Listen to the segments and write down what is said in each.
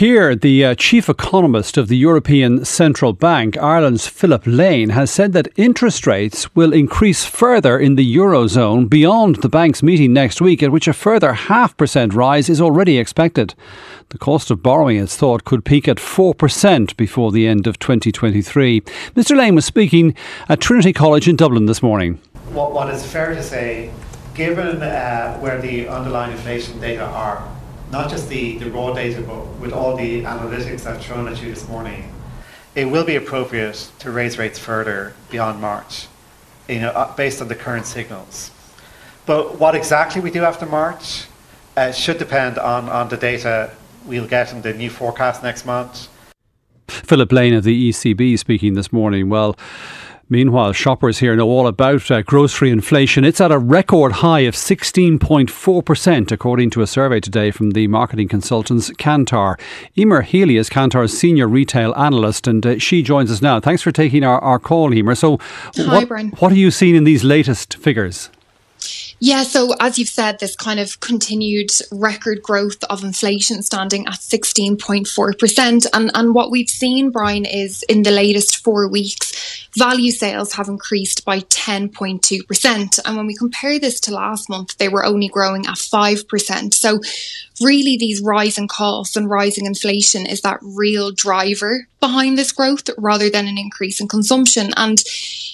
Here, the uh, chief economist of the European Central Bank, Ireland's Philip Lane, has said that interest rates will increase further in the Eurozone beyond the bank's meeting next week, at which a further half percent rise is already expected. The cost of borrowing, it's thought, could peak at 4% before the end of 2023. Mr. Lane was speaking at Trinity College in Dublin this morning. What, what is fair to say, given uh, where the underlying inflation data are, not just the, the raw data, but with all the analytics I've thrown at you this morning, it will be appropriate to raise rates further beyond March, you know, uh, based on the current signals. But what exactly we do after March uh, should depend on, on the data we'll get in the new forecast next month. Philip Lane of the ECB speaking this morning. Well, Meanwhile, shoppers here know all about uh, grocery inflation. It's at a record high of 16.4%, according to a survey today from the marketing consultants Kantar. Emer Healy is Kantar's senior retail analyst, and uh, she joins us now. Thanks for taking our, our call, Emer. So, Hi, what, Brian. what are you seeing in these latest figures? Yeah, so as you've said, this kind of continued record growth of inflation standing at 16.4%. And, and what we've seen, Brian, is in the latest four weeks, value sales have increased by 10.2%. And when we compare this to last month, they were only growing at 5%. So really these rising costs and rising inflation is that real driver behind this growth rather than an increase in consumption. And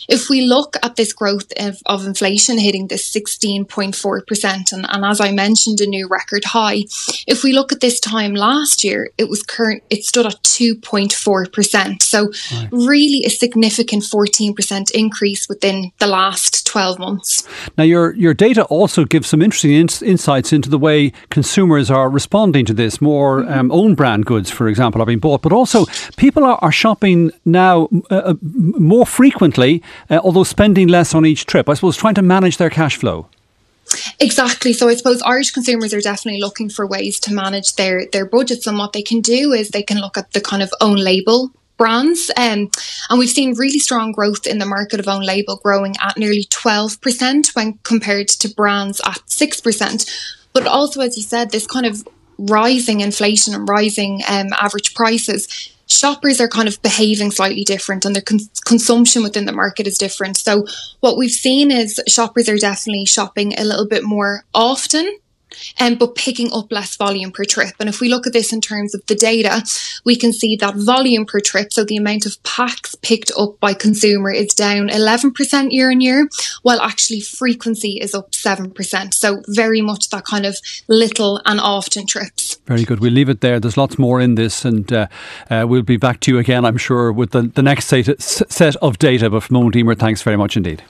if we look at this growth of, of inflation hitting this 16.4%, and, and as I mentioned, a new record high, if we look at this time last year, it was current, it stood at 2.4%. So Right. really a significant 14% increase within the last 12 months. Now, your, your data also gives some interesting ins- insights into the way consumers are responding to this. More um, own brand goods, for example, are being bought, but also people are, are shopping now uh, uh, more frequently, uh, although spending less on each trip. I suppose trying to manage their cash flow. Exactly. So I suppose Irish consumers are definitely looking for ways to manage their their budgets, and what they can do is they can look at the kind of own label brands. Um, and we've seen really strong growth in the market of own label, growing at nearly twelve percent when compared to brands at six percent. But also, as you said, this kind of rising inflation and rising um, average prices shoppers are kind of behaving slightly different and their con- consumption within the market is different. So what we've seen is shoppers are definitely shopping a little bit more often. Um, but picking up less volume per trip. And if we look at this in terms of the data, we can see that volume per trip, so the amount of packs picked up by consumer is down 11% year on year, while actually frequency is up 7%. So very much that kind of little and often trips. Very good. We'll leave it there. There's lots more in this, and uh, uh, we'll be back to you again, I'm sure, with the, the next set, of data. But for the moment, Emer, thanks very much indeed.